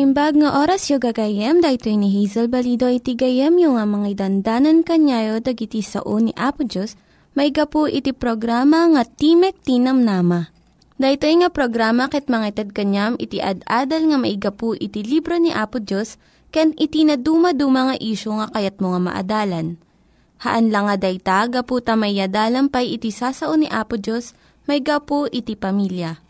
Naimbag nga oras yung gagayem, dahito ni Hazel Balido iti gayem yung nga mga dandanan kanyayo dagiti sao ni Apo Diyos, may gapu iti programa nga Timek Tinam Nama. Dahito nga programa ket mga itad kanyam iti ad-adal nga maigapu iti libro ni Apo Diyos, ken iti na dumaduma nga isyo nga kayat mo nga maadalan. Haan lang nga dayta, gapu tamayadalam pay iti sasao ni Apo Diyos, may gapu iti pamilya.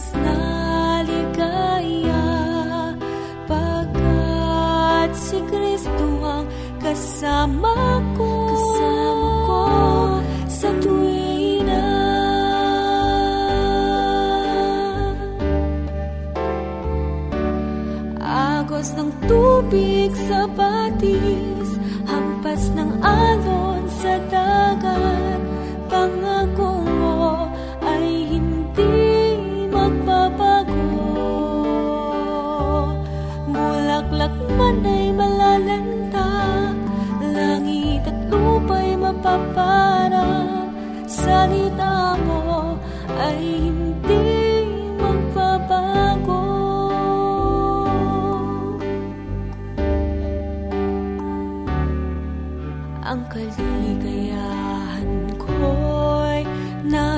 Ng labis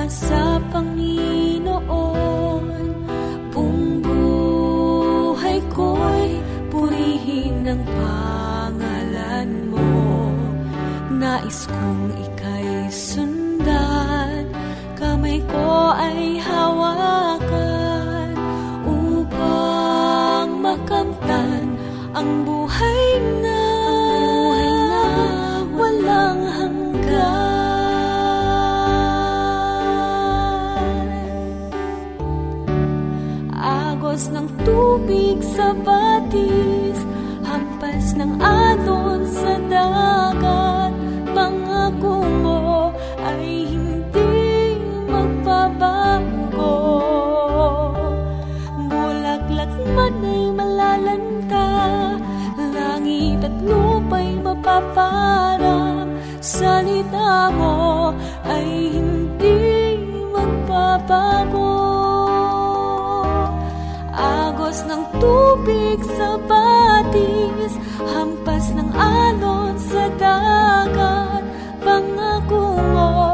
nasa Panginoon. Buong buhay ko'y purihin ng pangalan mo. Nais kong ika'y sundan. Kamay ko ay tubig sa batis Hampas ng alon sa dagat. Pangako mo ay hindi magbabago. Bulaklak man ay malalanta Langit at lupa'y mapaparang Salita mo ay hindi magbabago Agos ng tubig sa batis Hampas ng alon sa dagat. Pangako mo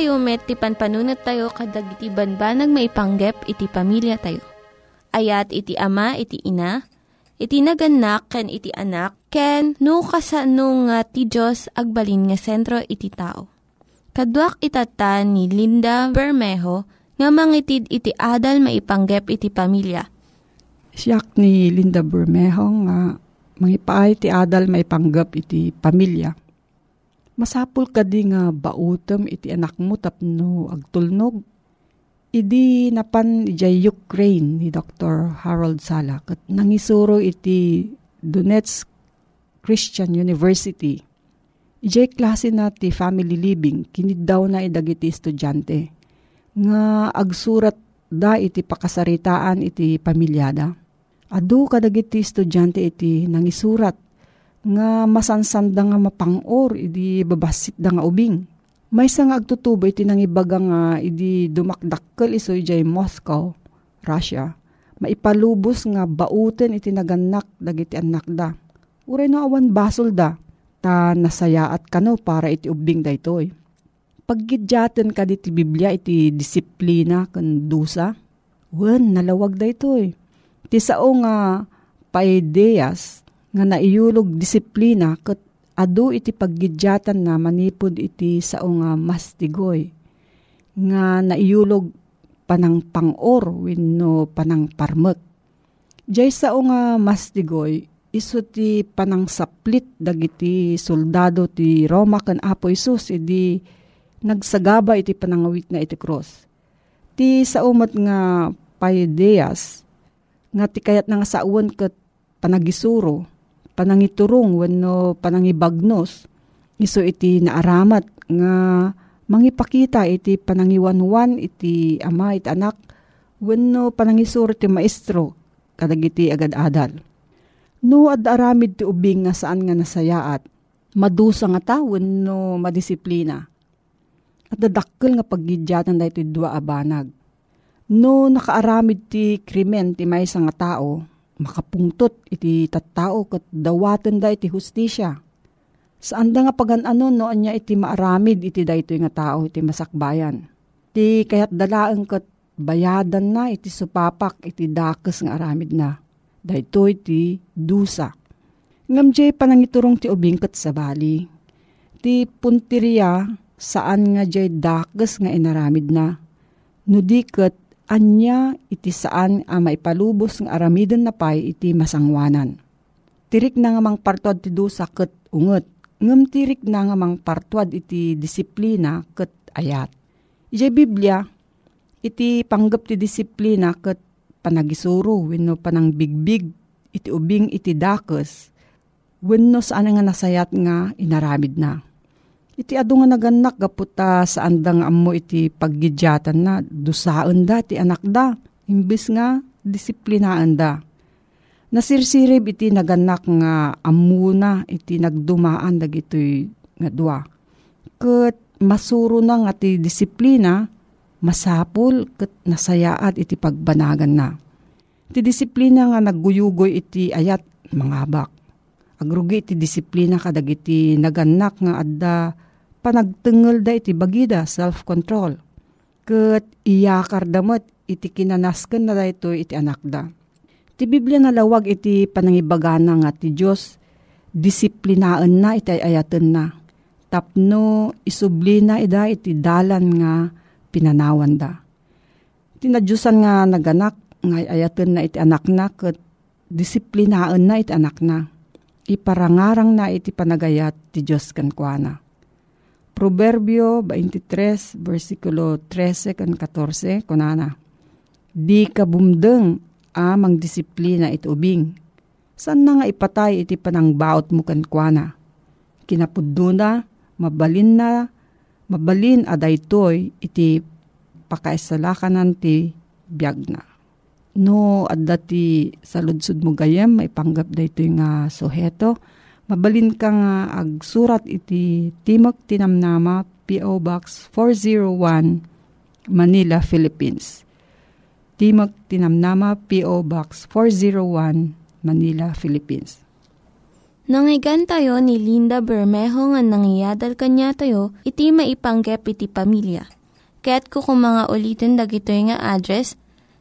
Tayo met, ti panpanunat tayo kadag iti banbanag maipanggep iti pamilya tayo. Ayat iti ama, iti ina, iti naganak, ken iti anak, ken no, kasano nga ti Diyos agbalin nga sentro iti tao. Kaduak itata ni Linda Bermejo nga mangitid iti adal maipanggep iti pamilya. Siyak ni Linda Bermejo nga mangipaay ti adal maipanggep iti pamilya Masapul ka di nga bautom iti anak mo tapno agtulnog. Idi napan ijay Ukraine ni Dr. Harold Salak at nangisuro iti Donetsk Christian University. Ijay klase na ti family living, kinid daw na idagiti estudyante. Nga agsurat da iti pakasaritaan iti pamilyada. Adu kadagiti estudyante iti nangisurat nga masansanda nga mapangor idi babasit da nga ubing. May nga agtutubo iti nang ibaga nga idi dumakdakkel iso ijay Moscow, Russia. Maipalubos nga bauten iti naganak dagiti anak da. Uray no awan basol da, ta nasayaat kano para iti ubing da itoy. Paggidyaten ka diti Biblia iti disiplina kan dusa, wen nalawag da itoy. Ti sao nga paideyas nga naiyulog disiplina ket adu iti paggidyatan na manipod iti sao nga mastigoy nga naiyulog panang pangor wenno panang parmek. Diyay sao nga mastigoy iso ti panang saplit dagiti soldado ti Roma kan Apo Isus idi nagsagaba iti panangawit na iti cross. Ti saumat nga paideas nga ti kayat nga sauan ket panagisuro panangiturong wenno panangibagnos iso iti naaramat nga mangipakita iti panangiwanwan iti ama iti anak wenno panangisuro ti maestro kadagiti agad-adal. No ad aramid ti ubing nga saan nga nasayaat madusa nga ta wenno madisiplina. At dadakkel nga paggidyatan da iti dua abanag. No nakaaramid ti krimen ti maysa nga tao, makapungtot iti tattao kat dawaten da iti hustisya. Saan da nga pagan-ano no anya iti maaramid iti dayto nga tao iti masakbayan. Ti kayat dalaeng kat bayadan na iti supapak iti dakes nga aramid na. Dayto iti dusa. Ngam jay panangiturong ti ubing kat sa bali. Ti punteriya saan nga jay dakes nga inaramid na. Nudiket anya iti saan a maipalubos ng aramiden na pay iti masangwanan. Tirik na nga mang partuad ti dusa ket unget, ngem tirik na nga mang partuad iti disiplina ket ayat. Ije Biblia, iti panggap ti disiplina ket panagisuro wenno panang bigbig iti ubing iti dakes wenno saan nga nasayat nga inaramid na Iti adu nga naganak gaputa sa andang ammo iti paggidyatan na dusaan da ti anak da. Imbis nga disiplinaan da. Nasirsirib iti naganak nga amuna iti nagdumaan dagitoy nga dua. Ket masuro na nga ti disiplina masapul ket nasayaat iti pagbanagan na. Iti disiplina nga nagguyugoy iti ayat mangabak. Agrugi iti disiplina kadagiti naganak nga adda panagtengel da iti bagida, self-control. Kat iyakar damot iti kinanasken na da ito iti anak da. Ti Biblia nalawag iti panangibagana nga ti Diyos, disiplinaan na iti ayaten na. Tapno isubli na ida iti dalan nga pinanawan da. Tinadyusan nga naganak nga ayaten na iti anak na kat disiplinaan na iti anak na. Iparangarang na iti panagayat ti Diyos kankwana Proverbio 23, versikulo 13 kan 14, kunana. Di ka bumdeng amang disiplina iti ubing. San na nga ipatay iti panangbaot mo kankwana? Kinapuddo na, mabalin na, mabalin aday toy iti pakaisalakan ti biyag na. No, adda ti saludsud mo gayem, maipanggap da ito nga suheto. Mabalin ka nga agsurat iti Timok Tinamnama, P.O. Box 401, Manila, Philippines. Timok Tinamnama, P.O. Box 401, Manila, Philippines. Nangyigan tayo ni Linda Bermejo nga nangyadal kanya tayo, iti maipanggep iti pamilya. Kaya't kukumanga ulitin dagito nga address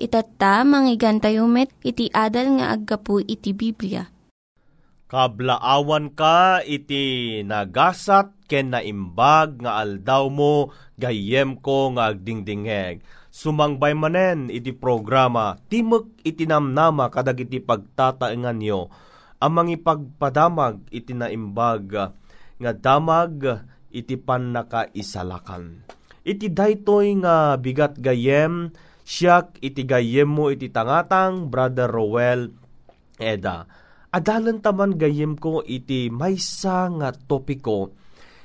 Itatta, manggigan tayo met, iti adal nga aggapu iti Biblia. Kablaawan ka iti nagasat ken naimbag nga aldaw mo gayem ko nga agdingdingeg. Sumangbay manen iti programa Timok iti namnama kadag iti pagtataengan nyo amang ipagpadamag iti naimbag nga damag iti pan nakaisalakan. Iti daytoy nga bigat gayem, siyak iti gayem mo iti tangatang Brother Rowell Eda. Adalan taman gayem ko iti maysa nga topiko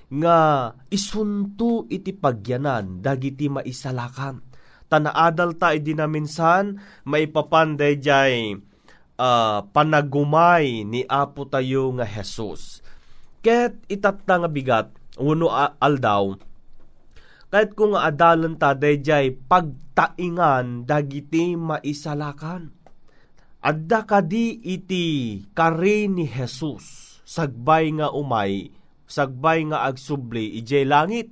nga isunto iti pagyanan dagiti maisalakan. Tanaadal ta idi na minsan maipapanday jay uh, panagumay ni Apo tayo nga Jesus Ket itat nga bigat, uno aldaw, kahit kung adalan ta dayjay pagtaingan dagiti maisalakan. Adda kadi iti kari ni Jesus, sagbay nga umay, sagbay nga agsubli ijay langit.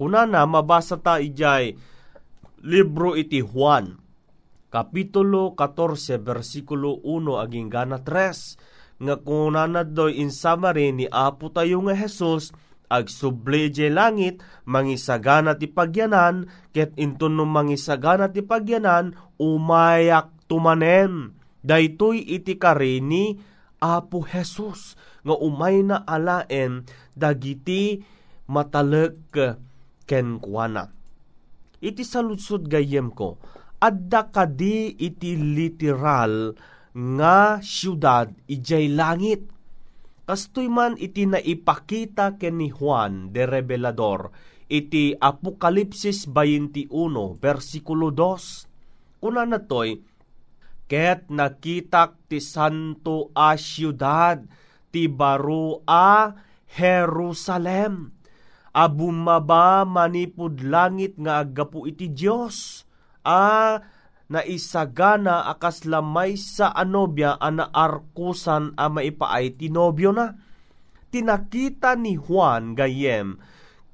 Kunana mabasa ta ijay libro iti Juan, Kapitulo 14, versikulo 1, aging gana 3 nga kunanad doy in summary ni Apo tayo nga Jesus ag subli langit mangisagana ti pagyanan ket inton no mangisagana ti pagyanan umayak tumanen daytoy iti kare ni Apo Jesus nga umay na alaen dagiti matalek ken kuana iti saludsod gayem ko adda kadi iti literal nga syudad ijay langit. Kastoy man iti naipakita ken ni Juan de Revelador iti Apokalipsis 21 versikulo 2. Kuna na toy, ket nakitak ti santo a syudad ti baro a Jerusalem. Abumaba manipud langit nga agapu iti Dios. A na isagana akas lamay sa anobya ana arkusan a maipaay tinobyo na. Tinakita ni Juan gayem,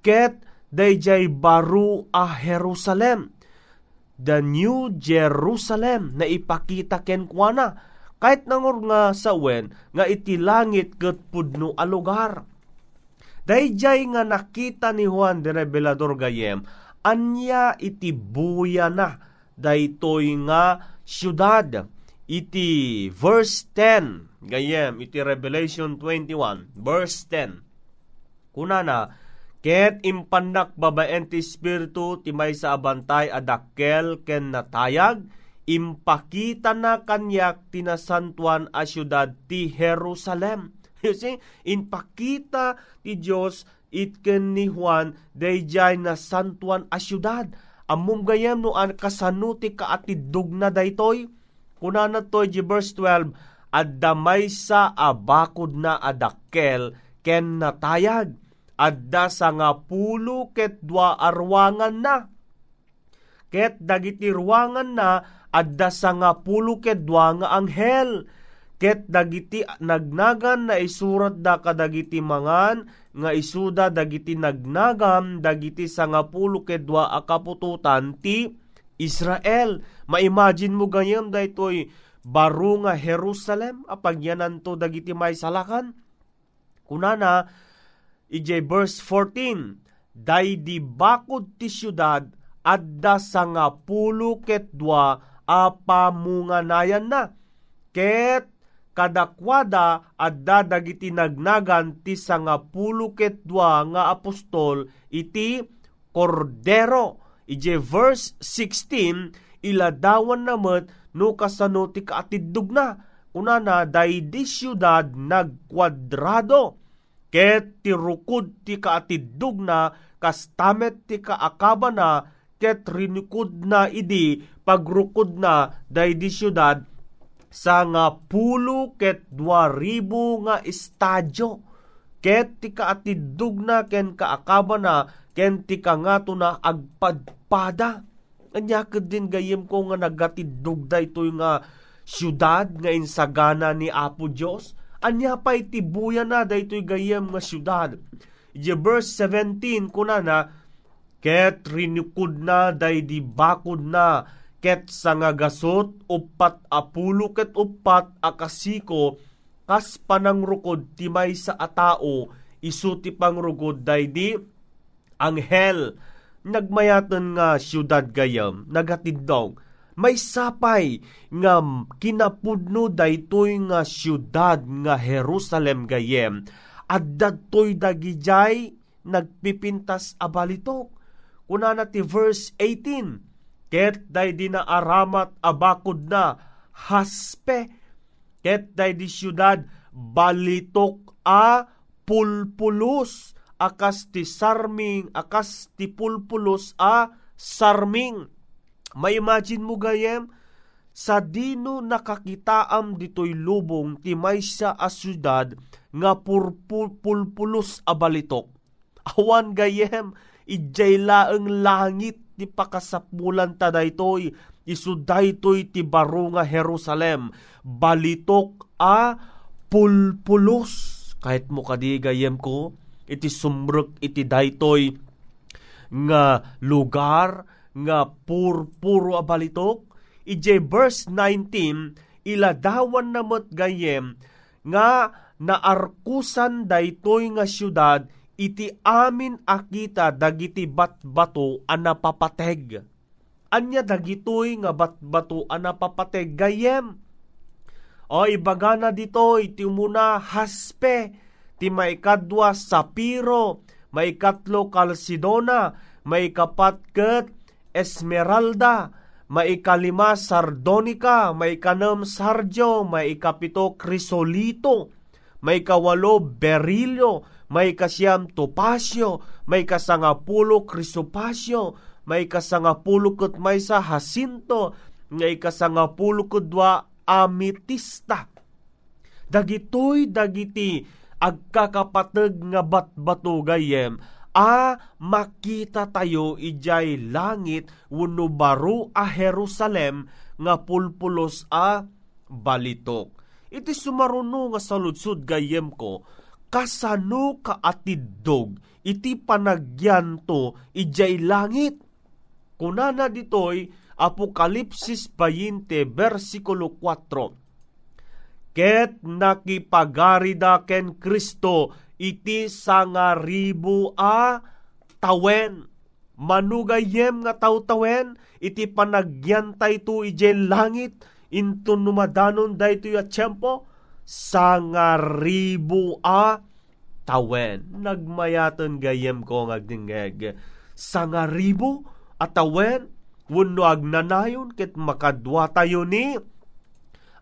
ket dayjay baru a Jerusalem, the New Jerusalem na ipakita ken kuana, kahit nangor nga sa wen, nga iti langit ket pudno a lugar. Dayjay nga nakita ni Juan de Revelador gayem, anya iti buya na, daytoy nga syudad. Iti verse 10, gayem, iti Revelation 21, verse 10. Kuna na, ket impandak babaen ti Espiritu ti may sa abantay adakkel ken natayag, impakita na kanyak tinasantuan a syudad ti Jerusalem. You see, impakita ti Dios itken ni Juan dayjay na santuan a syudad Amum gayam no an kasanuti ka atidug na daytoy. Kunana to di verse 12, at damay sa abakod na adakkel ken natayag. Adda sa nga pulo ket dua arwangan na. Ket dagiti ruwangan na adda sa nga pulo ket dua nga anghel. Ket dagiti nagnagan na isurat da kadagiti mangan nga isuda dagiti nagnagam dagiti sangapulo kedwa akapututan ti Israel. Ma-imagine mo ganyan daytoy baro nga Jerusalem apagyanan to dagiti may salakan. Kunana, ije verse 14, Day di bakod ti syudad, adda sa nga pulo ket dua a pamunganayan na. Ket kadakwada adda dagiti nagnagan ti sa nga pulo ket dua nga apostol iti kordero. Ije verse 16, iladawan namet no kasano ti kaatidog na. Kunana, day di syudad nagkwadrado. Ket ti rukod ti kaatidog na, kastamet ti kaakaba na, ket rinikod na idi, pagrukod na, day di syudad, sa nga pulo ket dua ribu nga estadyo. Ket ti kaatidog na, ken kaakaba na, ken ti kangato na agpadpada. Anya din gayem ko nga nagatidog da ito'y nga syudad nga insagana ni Apo Dios. Anya pa itibuya na da ito'y gayem nga syudad. Ije verse 17 kuna na, Ket rinukod na day di bakod na, ket sa nga gasot, upat apulo ket upat akasiko, kas panangrukod timay sa atao, isu ti pangrugod day di anghel nagmayaten nga syudad gayam nagatidong may sapay nga kinapudno daytoy nga syudad nga Jerusalem gayem. At dadtoy dagijay nagpipintas abalitok kuna na ti verse 18 ket day di na aramat abakod na haspe ket day di syudad balitok a pulpulos akas ti sarming, akas ti pulpulos a sarming. May imagine mo gayem, sa dino nakakitaam ditoy lubong ti maysa a syudad nga pulpulos a balitok. Awan gayem, ijay laeng langit ti pakasapulan ta daytoy, isu daytoy ti baro nga Jerusalem, balitok a pulpulos. Kahit mo kadi gayem ko, iti sumrek iti daytoy nga lugar nga purpuro a balitok ije verse 19 iladawan namot gayem nga naarkusan daytoy nga syudad iti amin akita dagiti batbato a napapateg anya dagitoy nga batbato a napapateg gayem o ibagana ditoy ti umuna haspe ti maikadwa sapiro, maikatlo kalsidona, maikapat ket esmeralda, maikalima sardonica, maikanam sardio, maikapito krisolito, maikawalo berilyo, may kasiyam topasyo, may kasangapulo krisopasyo, may kasangapulo ket may sa hasinto, may kasangapulo kudwa ametista. Dagitoy dagiti agkakapateg nga batbato gayem, a makita tayo ijay langit wenno baro a Jerusalem nga pulpulos a balitok. Iti sumaruno nga saludsud gayem ko, kasano ka atiddog iti panagyanto ijay langit. Kunana ditoy Apokalipsis 20 versikulo 4 ket nakipagarida ken Kristo iti sangaribu a tawen. Manugayem nga tawtawen iti panagyantay tu ije langit into numadanon dayto ya tiyempo sangaribu a tawen. Nagmayaton gayem ko ngagdingeg. Sangaribu a tawen wenno agnanayon ket makadwa tayo ni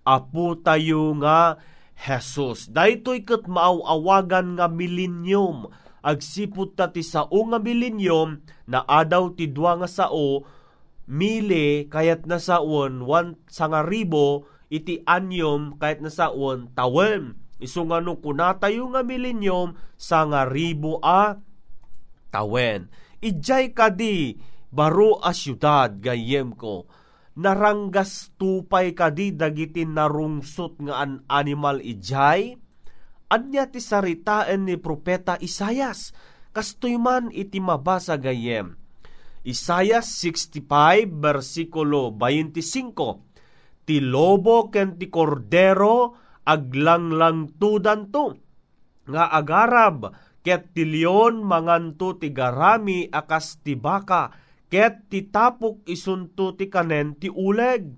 Apo tayo nga Jesus. Daytoy ket maawagan nga milenium. Agsipot ta ti sao nga milenium na adaw ti dua nga sao mile kayat na saon one sangaribo iti anyom kayat na saon tawen. Isu nga no kunatayo nga milenium sangaribo a tawen. Ijay kadi baro a syudad gayem ko naranggas tupay kadi dagiti narungsot nga an animal ijay anya ti saritaan ni propeta Isayas kastoy man iti mabasa gayem Isayas 65 versikulo 25 Ti lobo ken ti kordero aglanglang tudan to. Nga agarab ket tilyon manganto ti garami akas ti baka ket ti tapok isunto ti kanen ti uleg.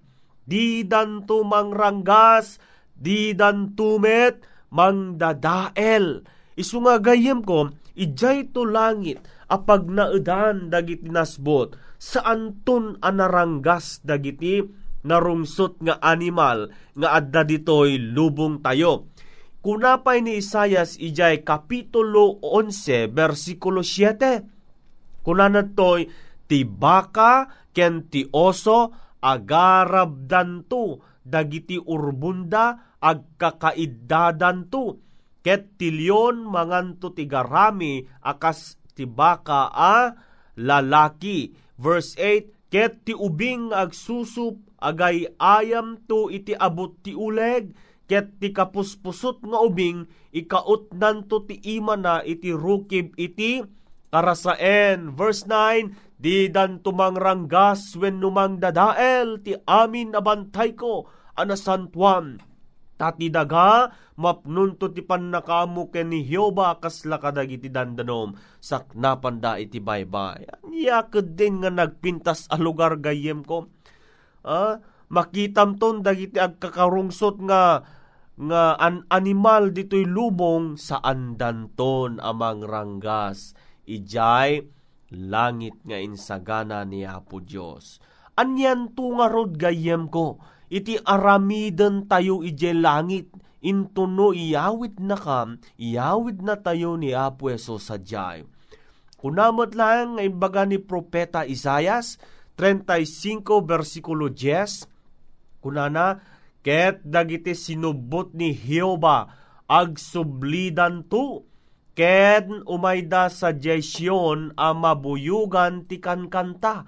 Di danto mangranggas di dantumet mangdadael. Isu nga gayem ko ijay to langit apag naedan dagiti nasbot saan ton anaranggas dagiti narungsot nga animal nga adda ditoy lubong tayo. Kunapay ni Isayas ijay kapitulo 11 versikulo 7. Kunanan toy ti baka ken ti oso agarab danto dagiti urbunda ag kakaiddadan to ket tilyon manganto ti garami akas ti baka a lalaki. Verse 8 ket ti ubing agsusup agay ayam to iti abot ti uleg ket ti kapuspusot nga ubing ikaot nanto ti ima na iti rukib iti karasaen. Verse 9, Di dan tumangranggas wen numang dadael ti amin abantay ko anasantuan. Tati daga mapnunto ti pannakamu ken ni Hioba kasla kadagiti dandanom. Saknapan da iti baybay. Yakad din nga nagpintas a lugar gayem ko. Ah, makitam ton dagiti agkakarungsot nga nga an animal ditoy lubong sa andanton amang ranggas. Ijay langit nga insagana ni Apo Dios anyan tu nga rod gayem ko iti aramiden tayo ijay langit intuno iyawid na kam iyawid na tayo ni Apo Eso sa jay kunamot lang nga imbaga ni Propeta Isayas 35 versikulo 10 kunana Ket dagiti sinubot ni Hioba ag sublidan tu. Ken umayda sa jesyon a mabuyugan ti kankanta.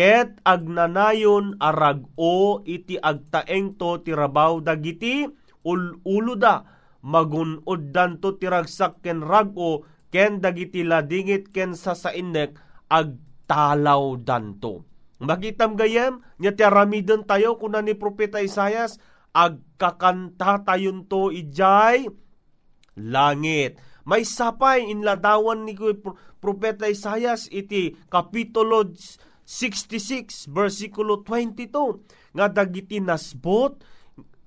Ket agnanayon arag o iti agtaeng to ti rabaw dagiti ululuda magunod danto ti ragsak ken rago ken dagiti ladingit ken sasainek agtalaw danto Magitam gayem, nya ti aramidon tayo kuna ni Propeta Isayas, agkakanta tayon to ijay langit. May sapay inladawan ni Propeta Isayas iti kapitulo 66 versikulo 22 nga dagiti nasbot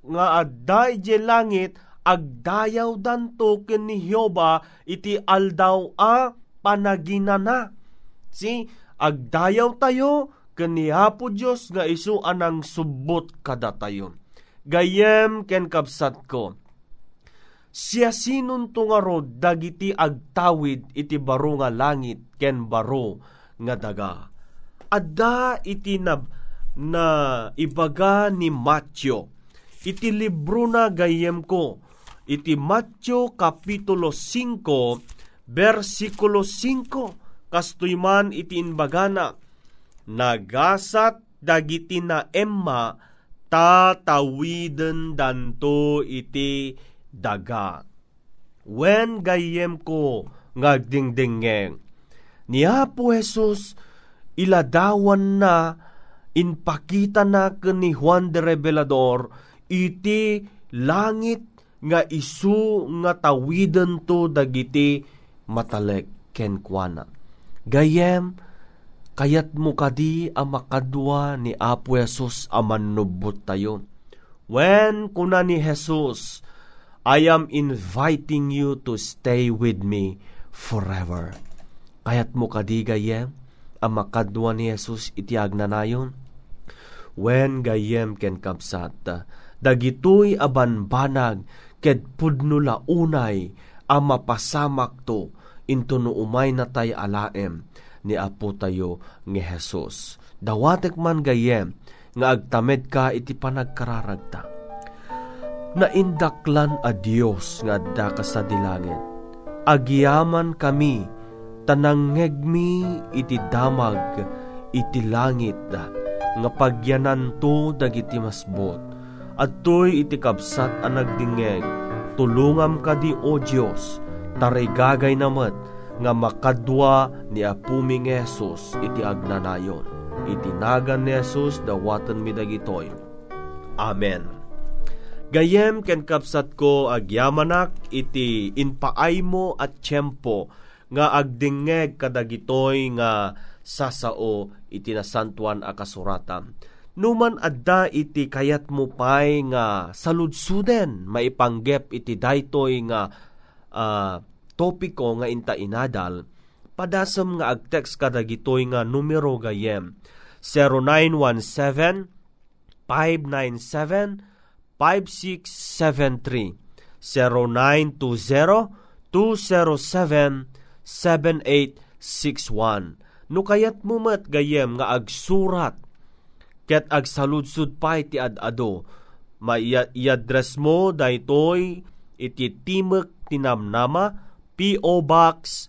nga adday je langit agdayaw danto ken ni Hioba iti aldaw a panaginana. Si agdayaw tayo kanihapo Diyos nga isu anang subot kadatayon. Gayem ken kapsat ko, siya sinon tungarod dagiti agtawid iti baro nga langit ken baro nga daga. Adda iti na, ibaga ni Matyo. Iti libro na gayem ko. Iti Matyo Kapitulo 5 versikulo 5 kastoy iti inbagana nagasat dagiti na emma tatawiden danto iti daga. When gayem ko ngagdingdingeng, ni Apo Jesus iladawan na inpakita na ni Juan de Revelador iti langit nga isu nga tawiden to dagiti matalek kenkwana. Gayem, kayat mo kadi ang makadwa ni Apo Jesus aman nubot tayo. When kuna ni Jesus, I am inviting you to stay with me forever. Kayat mo kadi gayem, ang makadwa ni Jesus itiag na nayon. When gayem ken kapsat, dagitoy aban banag, ket pudno unay, ang mapasamak to, into no umay na tay alaem, ni Apo tayo nga Jesus. Dawatek man gayem, nga agtamed ka iti panagkararagta. Naindaklan a Dios nga adda ka sa dilangit. Agiyaman kami, tanangegmi iti damag, iti langit nga pagyanan to dagiti masbot. At to'y iti kapsat ang nagdingeg, tulungam ka di o Diyos, tarigagay namat, nga makadwa ni apuming Jesus iti agnanayon. Itinagan ni Jesus dawatan mi dagitoy. Amen. Gayem ken kapsat ko agyamanak iti inpaay mo at tiyempo nga agdingeg kadagitoy nga sasao iti nasantuan a kasuratan. Numan adda iti kayat mo pay nga saludsuden maipanggep iti daytoy nga uh, topiko nga inta inadal padasem nga agtext kadagitoy nga numero gayem 0917 597 5673 0920-207-7861 No kayat mo mat gayem nga agsurat ket agsaludsud pa iti ad-ado maiadres mo daytoy iti Timek Tinamnama P.O. Box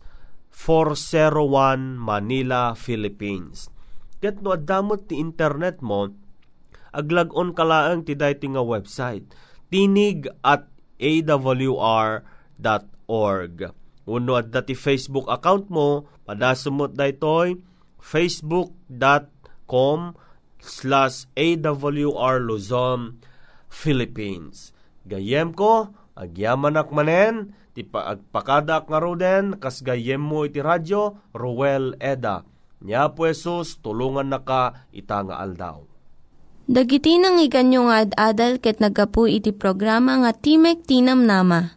401 Manila, Philippines. Ket no adamot ti internet mo aglagon kalaang ti dayto nga website tinig at awr.org. Uno at dati Facebook account mo, padasumot daytoy facebook.com slash awr Luzon, Philippines. Gayem ko, agyaman manen, ti agpakadak nga roden, kas gayem mo iti radyo, Ruel Eda. Nya po Jesus, tulungan na ka itanga aldaw. Dagiti nang iganyo nga ad-adal ket nagapu iti programa nga Timek Tinam Nama.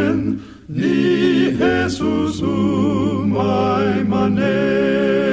ni Jesus umay manen.